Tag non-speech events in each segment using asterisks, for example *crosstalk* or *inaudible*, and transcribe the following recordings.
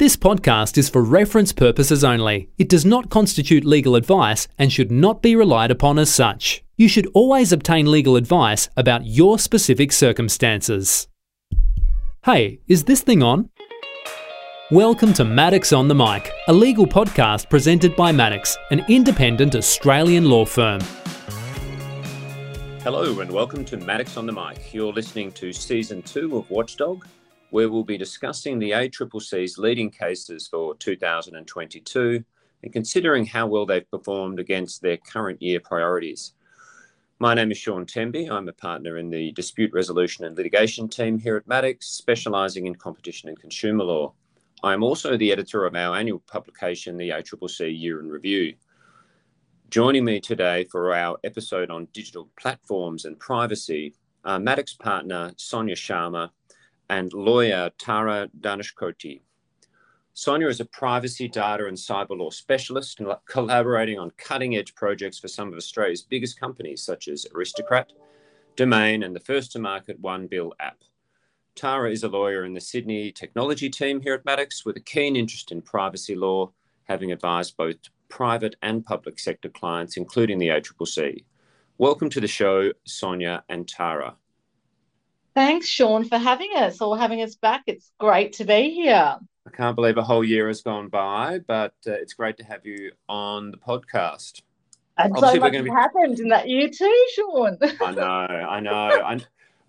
This podcast is for reference purposes only. It does not constitute legal advice and should not be relied upon as such. You should always obtain legal advice about your specific circumstances. Hey, is this thing on? Welcome to Maddocks on the Mic, a legal podcast presented by Maddocks, an independent Australian law firm. Hello, and welcome to Maddocks on the Mic. You're listening to season two of Watchdog, where we'll be discussing the ACCC's leading cases for 2022 and considering how well they've performed against their current year priorities. My name is Sean Temby. I'm a partner in the dispute resolution and litigation team here at Maddocks, specialising in competition and consumer law. I'm also the editor of our annual publication, the ACCC Year in Review. Joining me today for our episode on digital platforms and privacy are Maddocks partner Sonia Sharma and lawyer Tara Dhanishkoti. Sonia is a privacy data and cyber law specialist collaborating on cutting edge projects for some of Australia's biggest companies, such as Aristocrat, Domain, and the first to market One Bill app. Tara is a lawyer in the Sydney technology team here at Maddocks with a keen interest in privacy law, having advised both private and public sector clients, including the ACCC. Welcome to the show, Sonia and Tara. Thanks, Sean, for having us or having us back. It's great to be here. I can't believe a whole year has gone by, but uh, it's great to have you on the podcast. And Obviously, so much be... happened in that year too, Sean. *laughs* I know, I know. I,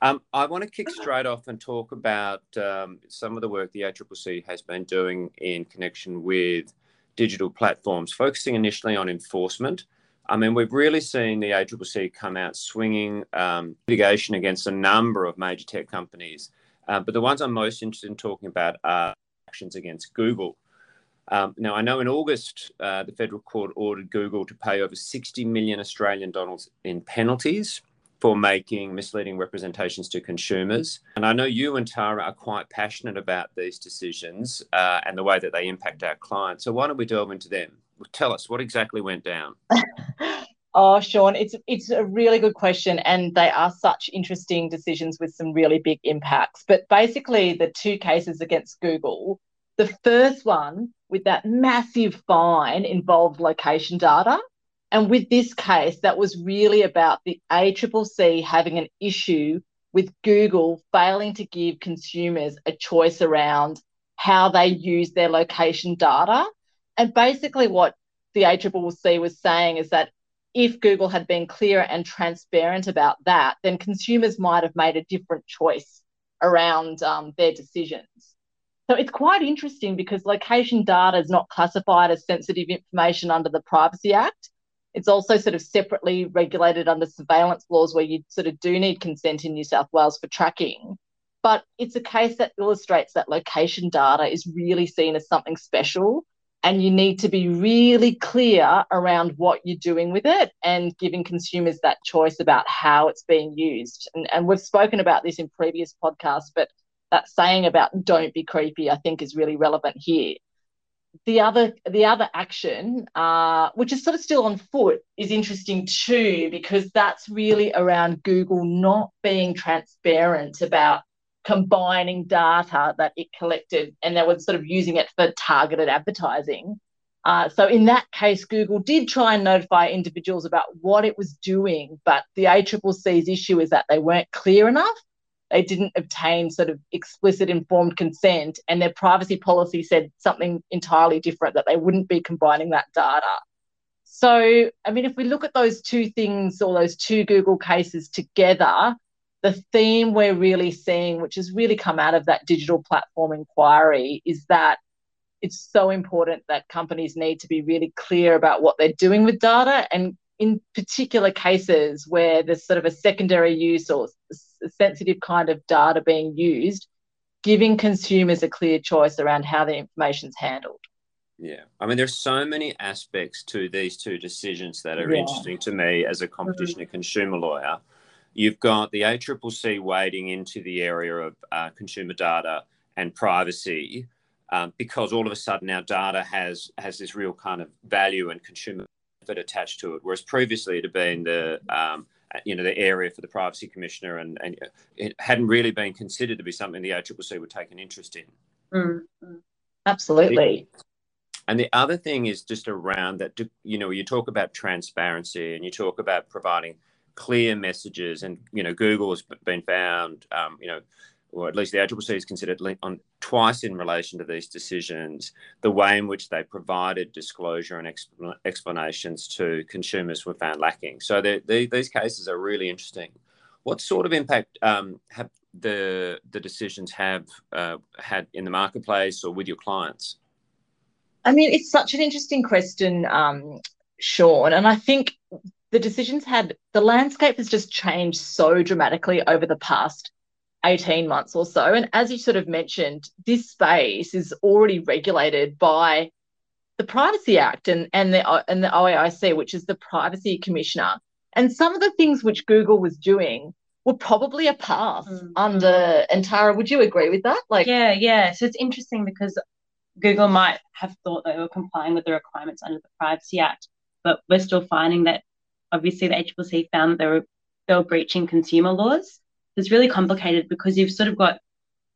um, I want to kick straight off and talk about um, some of the work the ACCC has been doing in connection with digital platforms, focusing initially on enforcement. I mean, we've really seen the ACCC come out swinging um, litigation against a number of major tech companies. Uh, but the ones I'm most interested in talking about are actions against Google. Um, now, I know in August, uh, the federal court ordered Google to pay over 60 million Australian dollars in penalties for making misleading representations to consumers. And I know you and Tara are quite passionate about these decisions uh, and the way that they impact our clients. So, why don't we delve into them? Tell us what exactly went down. *laughs* oh, Sean, it's it's a really good question, and they are such interesting decisions with some really big impacts. But basically, the two cases against Google, the first one with that massive fine involved location data. And with this case, that was really about the ACCC having an issue with Google failing to give consumers a choice around how they use their location data and basically, what the ACCC was saying is that if Google had been clear and transparent about that, then consumers might have made a different choice around um, their decisions. So it's quite interesting because location data is not classified as sensitive information under the Privacy Act. It's also sort of separately regulated under surveillance laws where you sort of do need consent in New South Wales for tracking. But it's a case that illustrates that location data is really seen as something special and you need to be really clear around what you're doing with it and giving consumers that choice about how it's being used. And, and we've spoken about this in previous podcasts, but that saying about don't be creepy, I think is really relevant here. The other, the other action, uh, which is sort of still on foot, is interesting too because that's really around Google not being transparent about combining data that it collected and they were sort of using it for targeted advertising. Uh, so in that case, Google did try and notify individuals about what it was doing, but the ACCC's issue is that they weren't clear enough. They didn't obtain sort of explicit informed consent, and their privacy policy said something entirely different that they wouldn't be combining that data. So, I mean, if we look at those two things or those two Google cases together, the theme we're really seeing, which has really come out of that digital platform inquiry, is that it's so important that companies need to be really clear about what they're doing with data. And in particular cases where there's sort of a secondary use or sensitive kind of data being used, giving consumers a clear choice around how their information is handled. Yeah, I mean, there's so many aspects to these two decisions that are yeah. interesting to me as a competition mm-hmm. and consumer lawyer. You've got the ACCC wading into the area of uh, consumer data and privacy um, because all of a sudden our data has has this real kind of value and consumer benefit attached to it, whereas previously it had been the um, you know the area for the privacy commissioner and, and it hadn't really been considered to be something the ACCC would take an interest in. Mm-hmm. Absolutely. And the other thing is just around that, you know, you talk about transparency and you talk about providing clear messages, and you know, Google has been found, um, you know, or at least the ACCC has considered on twice in relation to these decisions, the way in which they provided disclosure and explanations to consumers were found lacking. So these cases are really interesting. What sort of impact um, have the the decisions have uh, had in the marketplace or with your clients? I mean, it's such an interesting question, um, Sean, and I think the decisions had the landscape has just changed so dramatically over the past 18 months or so. And as you sort of mentioned, this space is already regulated by the Privacy Act and, and the and the OAIC, which is the Privacy Commissioner. And some of the things which Google was doing were probably a pass mm-hmm. under and Tara, would you agree with that? Like Yeah, yeah. So it's interesting because Google might have thought they were complying with the requirements under the Privacy Act, but we're still finding that obviously the ACCC found that they were they were breaching consumer laws it's really complicated because you've sort of got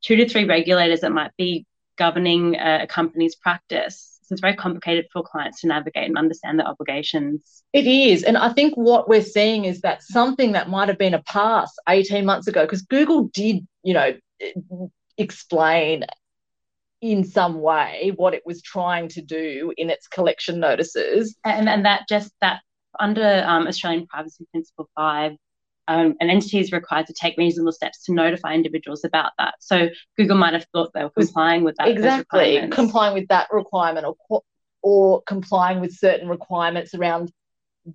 two to three regulators that might be governing a, company's practice. So it's very complicated for clients to navigate and understand their obligations. It is. And I think what we're seeing is that something that might have been a pass 18 months ago, because Google did, you know, explain in some way what it was trying to do in its collection notices. And, and that just that under um, Australian Privacy Principle 5, um, an entity is required to take reasonable steps to notify individuals about that. So Google might have thought they were complying with that. Exactly, complying with that requirement or or complying with certain requirements around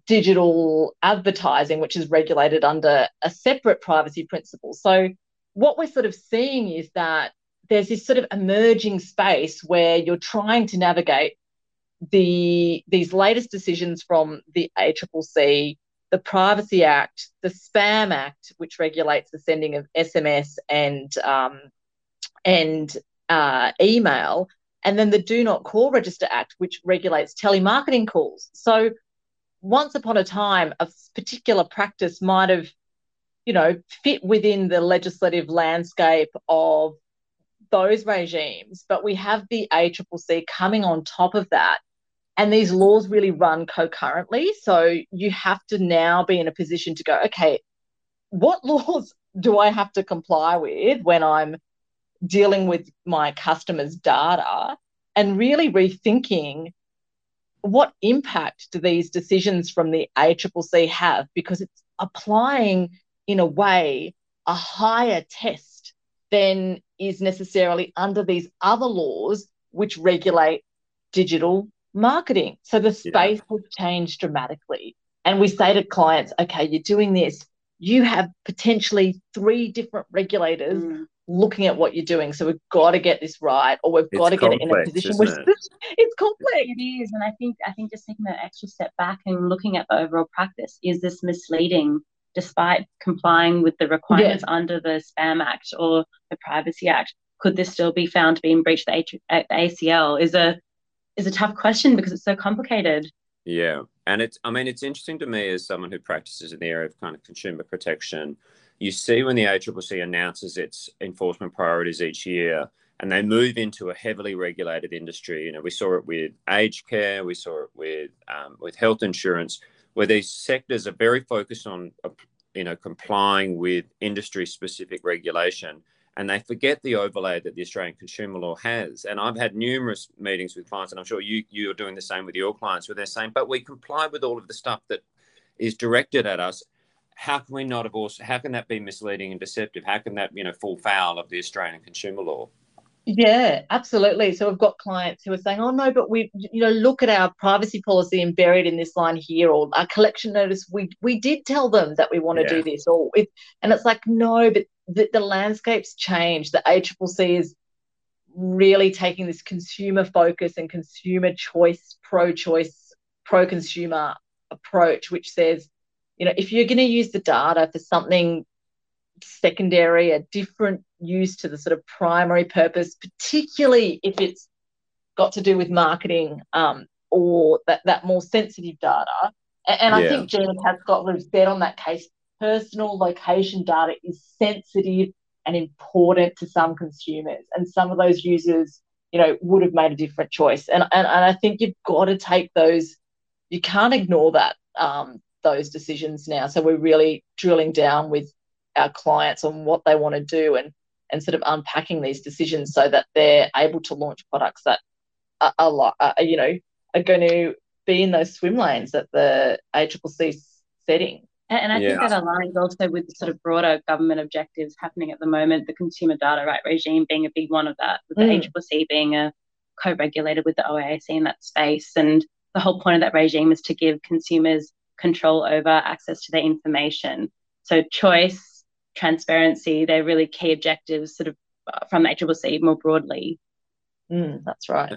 digital advertising, which is regulated under a separate privacy principle. So what we're sort of seeing is that there's this sort of emerging space where you're trying to navigate the these latest decisions from the ACCC the Privacy Act, the Spam Act, which regulates the sending of SMS and um, and uh, email, and then the Do Not Call Register Act, which regulates telemarketing calls. So, once upon a time, a particular practice might have, you know, fit within the legislative landscape of those regimes, but we have the ACCC coming on top of that and these laws really run concurrently. So you have to now be in a position to go, okay, what *laughs* laws do I have to comply with when I'm dealing with my customers' data and really rethinking what impact do these decisions from the ACCC have? Because it's applying, in a way, a higher test than is necessarily under these other laws which regulate digital marketing. So the space yeah. has changed dramatically. And we say to clients, okay, you're doing this. You have potentially three different regulators mm. looking at what you're doing. So we've got to get this right, or we've it's got to get it in a position where it? *laughs* it's complex. It is. And I think I think just taking that extra step back and looking at the overall practice, is this misleading despite complying with the requirements yeah. under the Spam Act or the Privacy Act? Could this still be found to be in breach of the ACL? Is a is a tough question because it's so complicated. Yeah. And it's, I mean, it's interesting to me as someone who practices in the area of kind of consumer protection. You see when the ACCC announces its enforcement priorities each year and they move into a heavily regulated industry. You know, we saw it with aged care, we saw it with, um, with health insurance, where these sectors are very focused on, you know, complying with industry specific regulation and they forget the overlay that the Australian consumer law has. And I've had numerous meetings with clients, and I'm sure you you're doing the same with your clients, where they're saying, "But we comply with all of the stuff that is directed at us. How can we not have also? How can that be misleading and deceptive? How can that you know fall foul of the Australian consumer law?" Yeah, absolutely. So we've got clients who are saying, "Oh no, but we, you know, look at our privacy policy and buried in this line here, or our collection notice. We we did tell them that we want to yeah. do this, or it, and it's like, no, but the, the landscape's changed. The ACCC is really taking this consumer focus and consumer choice, pro-choice, pro-consumer approach, which says, you know, if you're going to use the data for something secondary, a different use to the sort of primary purpose, particularly if it's got to do with marketing um, or that, that more sensitive data. And, and yeah. I think Gina got what said on that case personal location data is sensitive and important to some consumers. And some of those users you know, would have made a different choice. And and, and I think you've got to take those. You can't ignore that um, those decisions now. So we're really drilling down with our clients on what they want to do and and sort of unpacking these decisions so that they're able to launch products that are, are, are you know are going to be in those swim lanes that the ACCC setting. And, and I yeah. think that aligns also with the sort of broader government objectives happening at the moment, the consumer data right regime being a big one of that, with mm. the ACCC being a co-regulator with the OAIC in that space. And the whole point of that regime is to give consumers control over access to their information. So choice, transparency, they're really key objectives sort of uh, from the ACCC more broadly. Mm, that's right.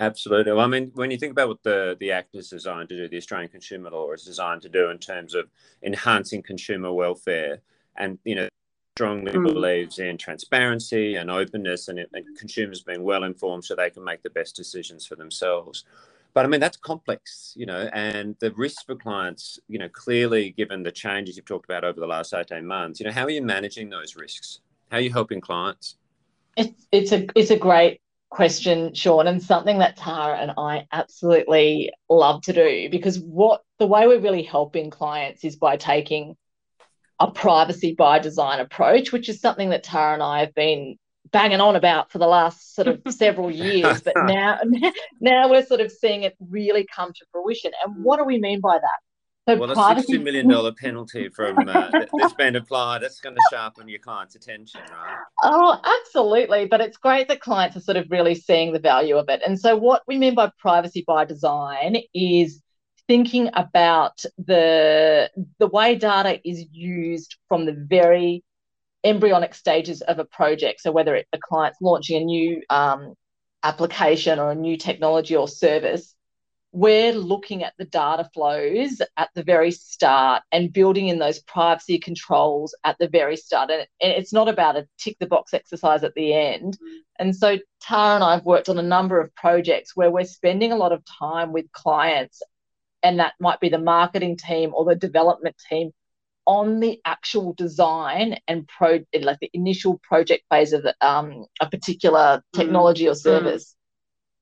Absolutely. Well, I mean, when you think about what the, the Act is designed to do, the Australian Consumer Law is designed to do in terms of enhancing consumer welfare and, you know, strongly mm. believes in transparency and openness and, and consumers being well informed so they can make the best decisions for themselves. But I mean, that's complex, you know, and the risks for clients, you know, clearly given the changes you've talked about over the last 18 months, you know, how are you managing those risks? How are you helping clients? It's, it's a it's a great question, Sean, and something that Tara and I absolutely love to do because what the way we're really helping clients is by taking a privacy by design approach, which is something that Tara and I have been banging on about for the last sort of *laughs* several years, but now *laughs* now we're sort of seeing it really come to fruition. And what do we mean by that? So well, a sixty million dollar penalty from uh, *laughs* that's been applied. That's going to sharpen your client's attention, right? Oh, absolutely. But it's great that clients are sort of really seeing the value of it. And so, what we mean by privacy by design is thinking about the the way data is used from the very embryonic stages of a project. So whether it, a client's launching a new um, application or a new technology or service, we're looking at the data flows at the very start and building in those privacy controls at the very start. And, it's not about a tick the box exercise at the end. And so Tara and I have worked on a number of projects where we're spending a lot of time with clients, and that might be the marketing team or the development team on the actual design and pro like the initial project phase of the, um, a particular technology mm. or service. Mm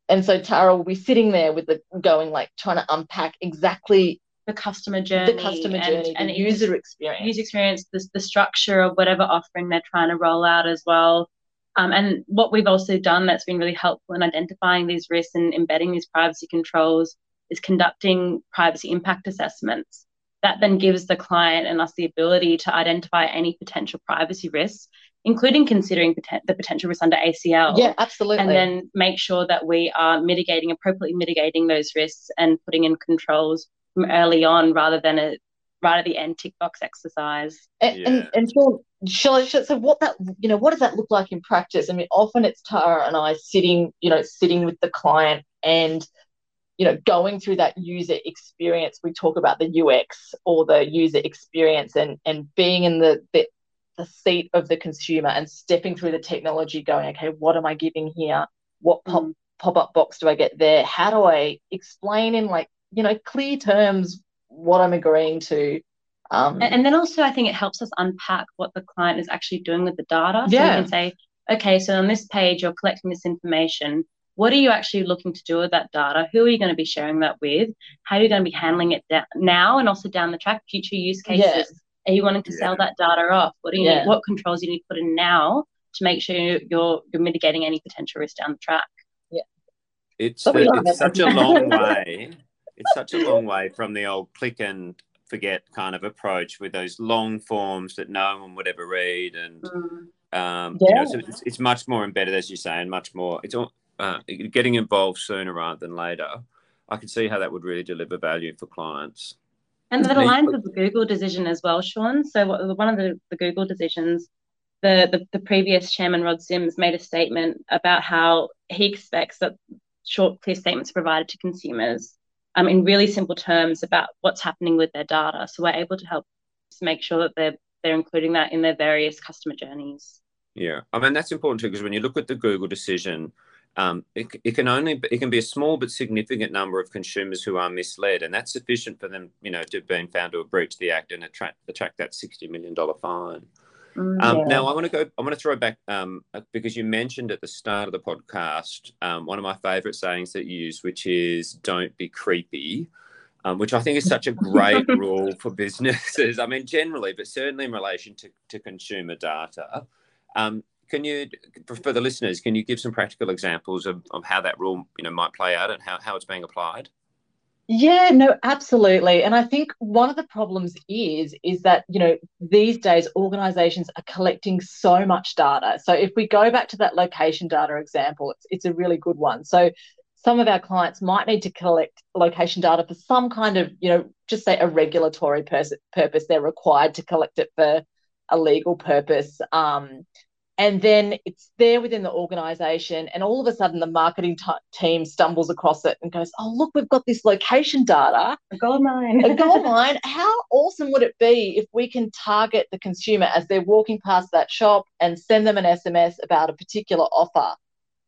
and so Tara will be sitting there with the going like trying to unpack exactly the customer journey, the customer journey, and, the user experience, user experience, the, the structure of whatever offering they're trying to roll out as well. Um, and what we've also done that's been really helpful in identifying these risks and embedding these privacy controls is conducting privacy impact assessments. That then gives the client and us the ability to identify any potential privacy risks including considering poten- the potential risk under ACL. Yeah, absolutely. And then make sure that we are mitigating, appropriately mitigating those risks and putting in controls from early on rather than a right at the end tick box exercise. And, yeah. and, and Sean, shall so what that, you know, what does that look like in practice? I mean, often it's Tara and I sitting, you know, sitting with the client and, you know, going through that user experience. We talk about the UX or the user experience and, and being in the, the the seat of the consumer and stepping through the technology, going, okay, what am I giving here? What pop mm. pop up box do I get there? How do I explain in like you know clear terms what I'm agreeing to? Um, and, and, then also, I think it helps us unpack what the client is actually doing with the data. So yeah. we can say, okay, so on this page, you're collecting this information. What are you actually looking to do with that data? Who are you going to be sharing that with? How are you going to be handling it da- now and also down the track, future use cases? Yeah are you wanting to yeah. sell that data off? What do you yeah. need? What controls you need to put in now to make sure you're you're mitigating any potential risk down the track? Yeah, it's the, it's such a long *laughs* way. It's such a long way from the old click and forget kind of approach with those long forms that no one would ever read, and mm. um, yeah. you know, so it's, it's, much more embedded, as you say, and much more. It's all, uh, getting involved sooner rather than later. I can see how that would really deliver value for clients. And that aligns with the Google decision as well, Sean. So one of the, the Google decisions, the, the, the previous chairman, Rod Sims, made a statement about how he expects that short, clear statements are provided to consumers um, in really simple terms about what's happening with their data. So we're able to help make sure that they're they're including that in their various customer journeys. Yeah, I mean that's important too because when you look at the Google decision, um, it, it, can only it can be a small but significant number of consumers who are misled, and that's sufficient for them, you know, to have been found to have breached the act and attract attract that sixty million dollar fine. Mm, um, Now I want to go. I want to throw back um, uh, because you mentioned at the start of the podcast um, one of my favourite sayings that you use, which is "Don't be creepy." Um, which I think is such a great *laughs* rule for businesses. I mean, generally, but certainly in relation to, to consumer data. Um, can you, for the listeners, can you give some practical examples of, of how that rule, you know, might play out and how, how it's being applied? Yeah, no, absolutely. And I think one of the problems is is that, you know, these days organizations are collecting so much data. So if we go back to that location data example, it's it's a really good one. So some of our clients might need to collect location data for some kind of, you know, just say a regulatory pers- purpose. They're required to collect it for a legal purpose. Um, and then it's there within the organization and all of a sudden the marketing t- team stumbles across it and goes oh look we've got this location data. A gold mine. A gold mine. How awesome would it be if we can target the consumer as they're walking past that shop and send them an sms about a particular offer?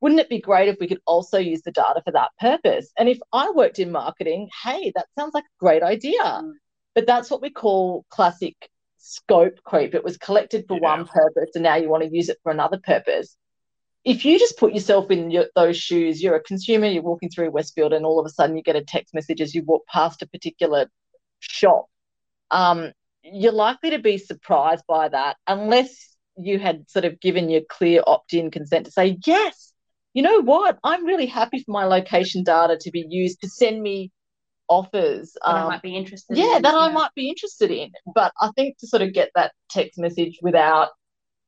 Wouldn't it be great if we could also use the data for that purpose? And if i worked in marketing hey that sounds like a great idea. Mm. but that's what we call classic scope creep. It was collected for yeah. one purpose and now you want to use it for another purpose. If you just put yourself in your, those shoes, you're a consumer, you're walking through Westfield and all of a sudden you get a text message as you walk past a particular shop. Um, you're likely to be surprised by that unless you had sort of given your clear opt-in consent to say, yes, you know what? I'm really happy for my location data to be used to send me offers that um, I might be interested yeah in, that yeah. I might be interested in but I think to sort of get that text message without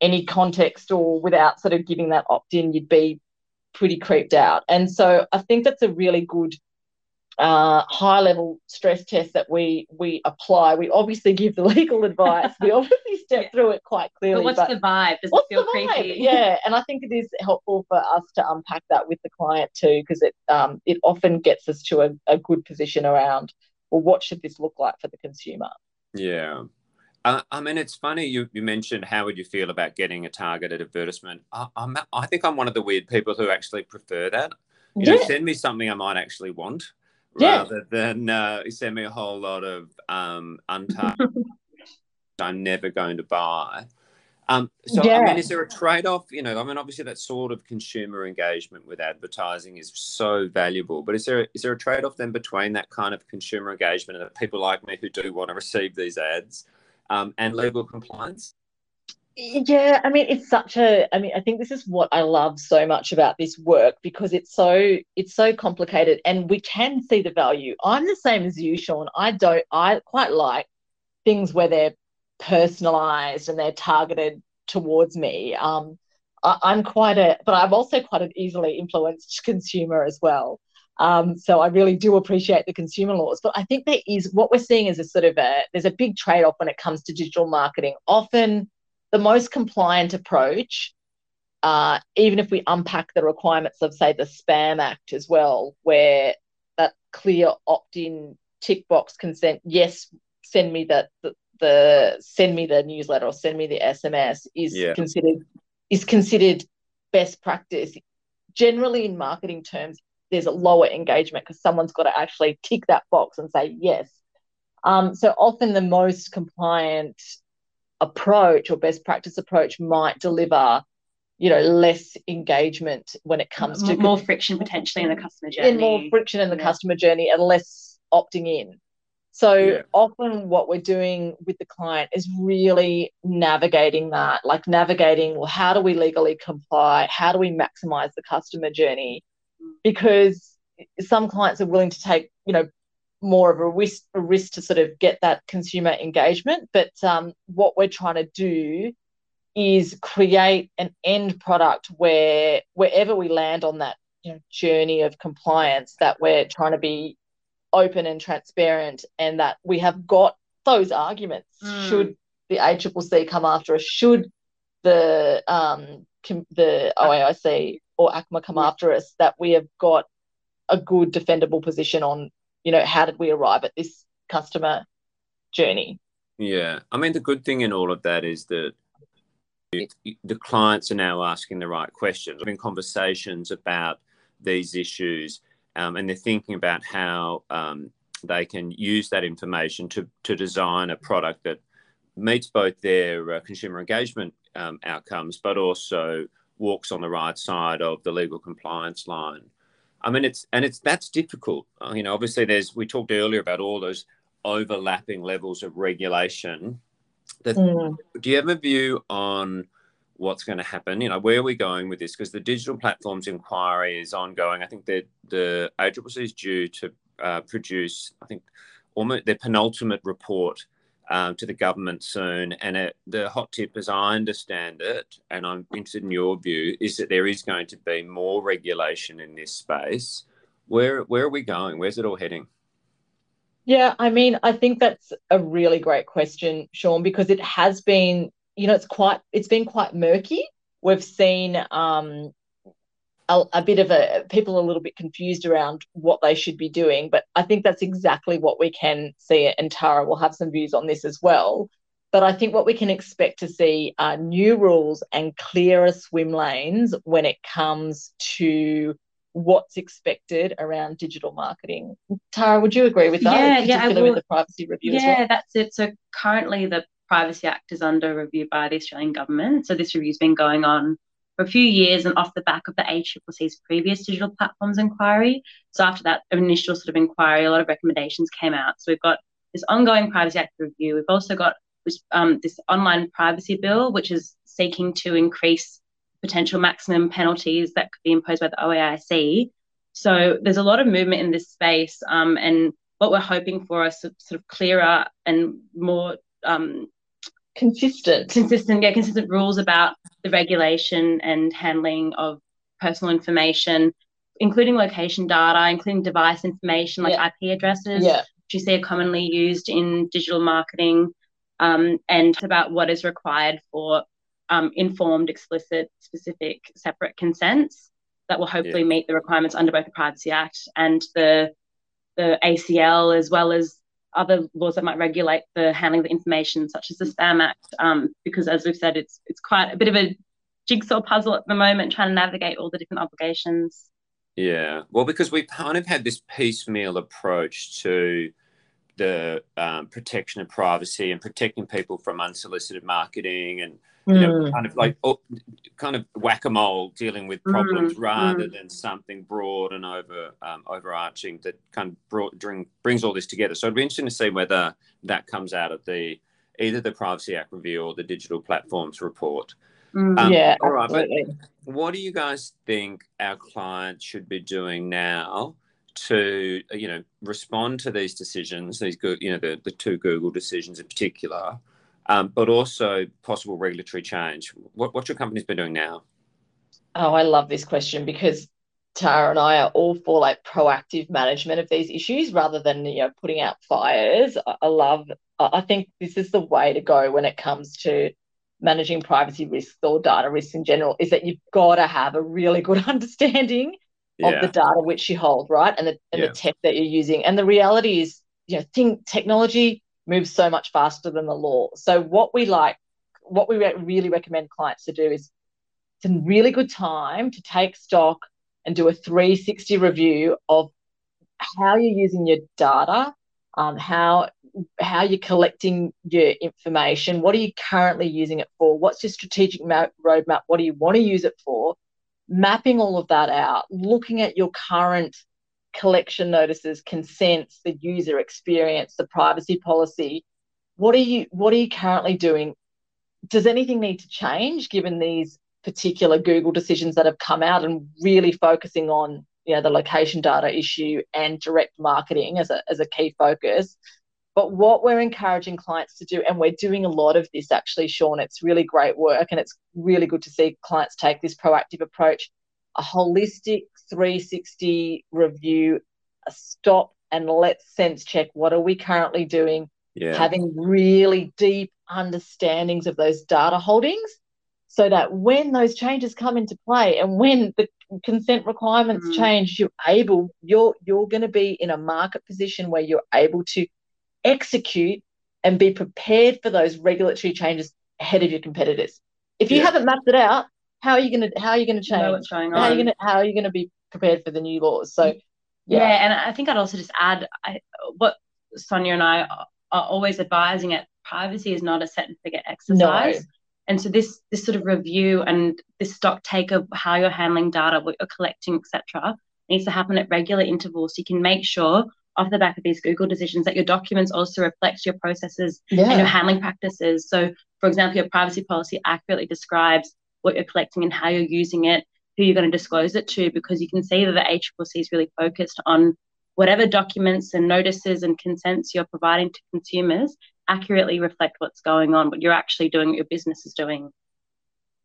any context or without sort of giving that opt-in you'd be pretty creeped out and so I think that's a really good uh, high level stress test that we we apply. We obviously give the *laughs* legal advice. We obviously *laughs* step yeah. through it quite clearly. But what's but the vibe? Does what's it feel the vibe? creepy? Yeah, and I think it is helpful for us to unpack that with the client too, because it um, it often gets us to a, a good position around well, what should this look like for the consumer? Yeah. Uh, I mean, it's funny you, you mentioned how would you feel about getting a targeted advertisement. I, I'm, I think I'm one of the weird people who actually prefer that. You yeah. know, send me something I might actually want yeah. rather than uh, send me a whole lot of um, untargeted *laughs* I'm never going to buy. Um, so, yeah. I mean, is there a trade off? You know, I mean, obviously, that sort of consumer engagement with advertising is so valuable, but is there is there a trade off then between that kind of consumer engagement and the people like me who do want to receive these ads um, and legal compliance? Yeah, I mean, it's such a. I mean, I think this is what I love so much about this work because it's so it's so complicated, and we can see the value. I'm the same as you, Sean. I don't. I quite like things where they're personalized and they're targeted towards me. Um, I, I'm quite a, but I'm also quite an easily influenced consumer as well. Um, so I really do appreciate the consumer laws. But I think there is what we're seeing is a sort of a there's a big trade off when it comes to digital marketing. Often the most compliant approach, uh, even if we unpack the requirements of, say, the Spam Act as well, where that clear opt-in tick box consent, yes, send me that the, the send me the newsletter or send me the SMS is yeah. considered is considered best practice. Generally, in marketing terms, there's a lower engagement because someone's got to actually tick that box and say yes. Um, so often, the most compliant approach or best practice approach might deliver you know less engagement when it comes to more friction potentially in the customer journey and more friction in the yeah. customer journey and less opting in. So yeah. often what we're doing with the client is really navigating that like navigating well how do we legally comply? How do we maximize the customer journey? Mm. Because some clients are willing to take you know more of a risk, a risk to sort of get that consumer engagement. But um, what we're trying to do is create an end product where wherever we land on that you know, journey of compliance, that we're trying to be open and transparent, and that we have got those arguments. Mm. Should the ACCC come after us? Should the um, com- the OAIC or ACMA come after us? That we have got a good defendable position on you know, how did we arrive at this customer journey? Yeah. I mean, the good thing in all of that is that the clients are now asking the right questions, having conversations about these issues, um, and they're thinking about how um, they can use that information to, to design a product that meets both their uh, consumer engagement um, outcomes, but also walks on the right side of the legal compliance line. I mean, it's and it's that's difficult. Uh, you know, obviously, there's we talked earlier about all those overlapping levels of regulation. That, mm. Do you have a view on what's going to happen? You know, where are we going with this? Because the digital platforms inquiry is ongoing. I think that the ACCC is due to uh, produce, I think, almost their penultimate report um, to the government soon. And it, the hot tip, as I understand it, and I'm interested in your view, is that there is going to be more regulation in this space. Where where are we going? Where's it all heading? Yeah, I mean, I think that's a really great question, Sean, because it has been, you know, it's quite, it's been quite murky. We've seen um, a, a, bit of a people a little bit confused around what they should be doing. But I think that's exactly what we can see, and Tara will have some views on this as well. But I think what we can expect to see are new rules and clearer swim lanes when it comes to what's expected around digital marketing. Tara, would you agree with that? Yeah, yeah, I with the privacy review. Yeah, well? that's it. So currently, the Privacy Act is under review by the Australian government. So this review's been going on for a few years and off the back of the ACCC's previous digital platforms inquiry. So after that initial sort of inquiry, a lot of recommendations came out. So we've got this ongoing Privacy Act review. We've also got um, this online privacy bill, which is seeking to increase potential maximum penalties that could be imposed by the OAIC. So there's a lot of movement in this space, um, and what we're hoping for are sort of clearer and more um, consistent, consistent, yeah, consistent rules about the regulation and handling of personal information, including location data, including device information like yeah. IP addresses, yeah. which you see are commonly used in digital marketing, um, and about what is required for um, informed, explicit, specific, separate consents that will hopefully yeah. meet the requirements under both the Privacy Act and the the ACL, as well as other laws that might regulate the handling of information, such as the Spam Act, um, because as we've said, it's it's quite a bit of a jigsaw puzzle at the moment, trying to navigate all the different obligations. Yeah, well, because we've kind of had this piecemeal approach to the um, protection of privacy and protecting people from unsolicited marketing and you know mm. kind of like oh, kind of whack-a-mole dealing with problems mm. rather mm. than something broad and over um, overarching that kind of brought, bring, brings all this together so it'd be interesting to see whether that comes out of the either the privacy act review or the digital platforms report mm. um, yeah all right but what do you guys think our clients should be doing now to you know respond to these decisions, these good you know the the two Google decisions in particular, um, but also possible regulatory change. What what's your company's been doing now? Oh, I love this question because Tara and I are all for like proactive management of these issues rather than you know putting out fires. I, I love. I think this is the way to go when it comes to managing privacy risks or data risks in general. Is that you've got to have a really good *laughs* understanding yeah. of the data which you hold, right? And the and yeah. the tech that you're using. And the reality is, you know, think technology moves so much faster than the law. So what we like, what we re- really recommend clients to do is it's a really good time to take stock and do a 360 review of how you're using your data, um, how how you're collecting your information, what are you currently using it for, what's your strategic roadmap, what do you want to use it for, mapping all of that out, looking at your current collection notices, consents, the user experience, the privacy policy. What are you what are you currently doing? Does anything need to change given these particular Google decisions that have come out and really focusing on you know the location data issue and direct marketing as a, as a key focus but what we're encouraging clients to do, and we're doing a lot of this actually, Sean, it's really great work and it's really good to see clients take this proactive approach, a holistic 360 review, a stop and let's sense check what are we currently doing, yeah. having really deep understandings of those data holdings so that when those changes come into play and when the consent requirements mm. change you're able you're you're going to be in a market position where you're able to execute and be prepared for those regulatory changes ahead of your competitors. If you yeah. haven't mapped it out, how are you going to how are you going to change? what's going on. How are you going to how are you to be prepared for the new laws? So yeah. yeah, and I think I'd also just add I, what Sonia and I are always advising at privacy is not a set and forget exercise. No. And so this this sort of review and this stock take of how you're handling data, what you're collecting, etc., needs to happen at regular intervals. So you can make sure off the back of these Google decisions that your documents also reflect your processes Yeah. and your handling practices. So, for example, your privacy policy accurately describes what you're collecting and how you're using it, who you're going to disclose it to, because you can see that the ACCC is really focused on whatever documents and notices and consents you're providing to consumers accurately reflect what's going on, what you're actually doing, what your business is doing.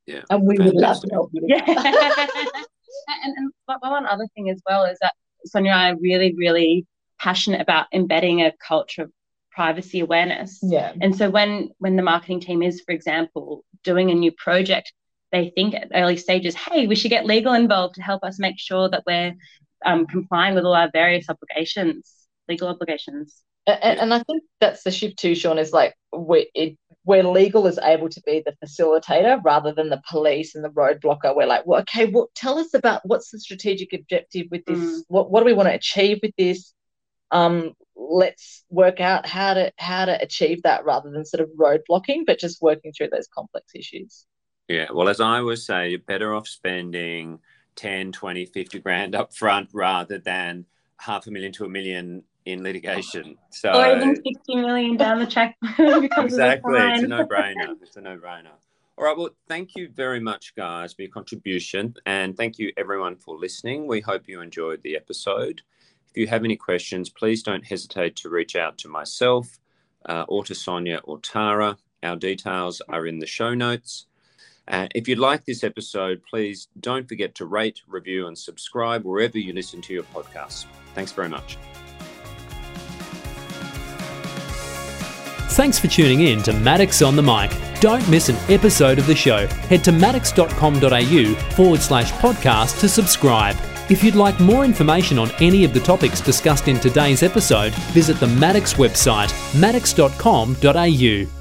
Yeah. and we would love to help you. Yeah. *laughs* *laughs* and, and one- one other thing as well is that Sonia and I are really, really passionate about embedding a culture of privacy awareness. Yeah. And so when when the marketing team is, for example, doing a new project, they think at early stages, hey, we should get legal involved to help us make sure that we're um, complying with all our various obligations, legal obligations. And, and I think that's the shift too, Sean, is like we, it, where legal is able to be the facilitator rather than the police and the roadblocker. We're like, well, okay, well, tell us about what's the strategic objective with this? Mm. What what do we want to achieve with this? Um, let's work out how to how to achieve that rather than sort of roadblocking, but just working through those complex issues. Yeah. Well, as I always say, you're better off spending 10, 20, 50 grand up front rather than half a million to a million in litigation. So or even 60 million down the track *laughs* exactly, it's a no-brainer. *laughs* It's a no-brainer. All right. Well, thank you very much, guys, for your contribution, and thank you everyone for listening. We hope you enjoyed the episode. If you have any questions, please don't hesitate to reach out to myself uh, or to Sonia or Tara. Our details are in the show notes. Uh, if you like this episode, please don't forget to rate, review, and subscribe wherever you listen to your podcasts. Thanks very much. Thanks for tuning in to Maddocks on the Mic. Don't miss an episode of the show. Head to maddocks.com.au forward slash podcast to subscribe. If you'd like more information on any of the topics discussed in today's episode, visit the Maddocks website, maddocks.com.au.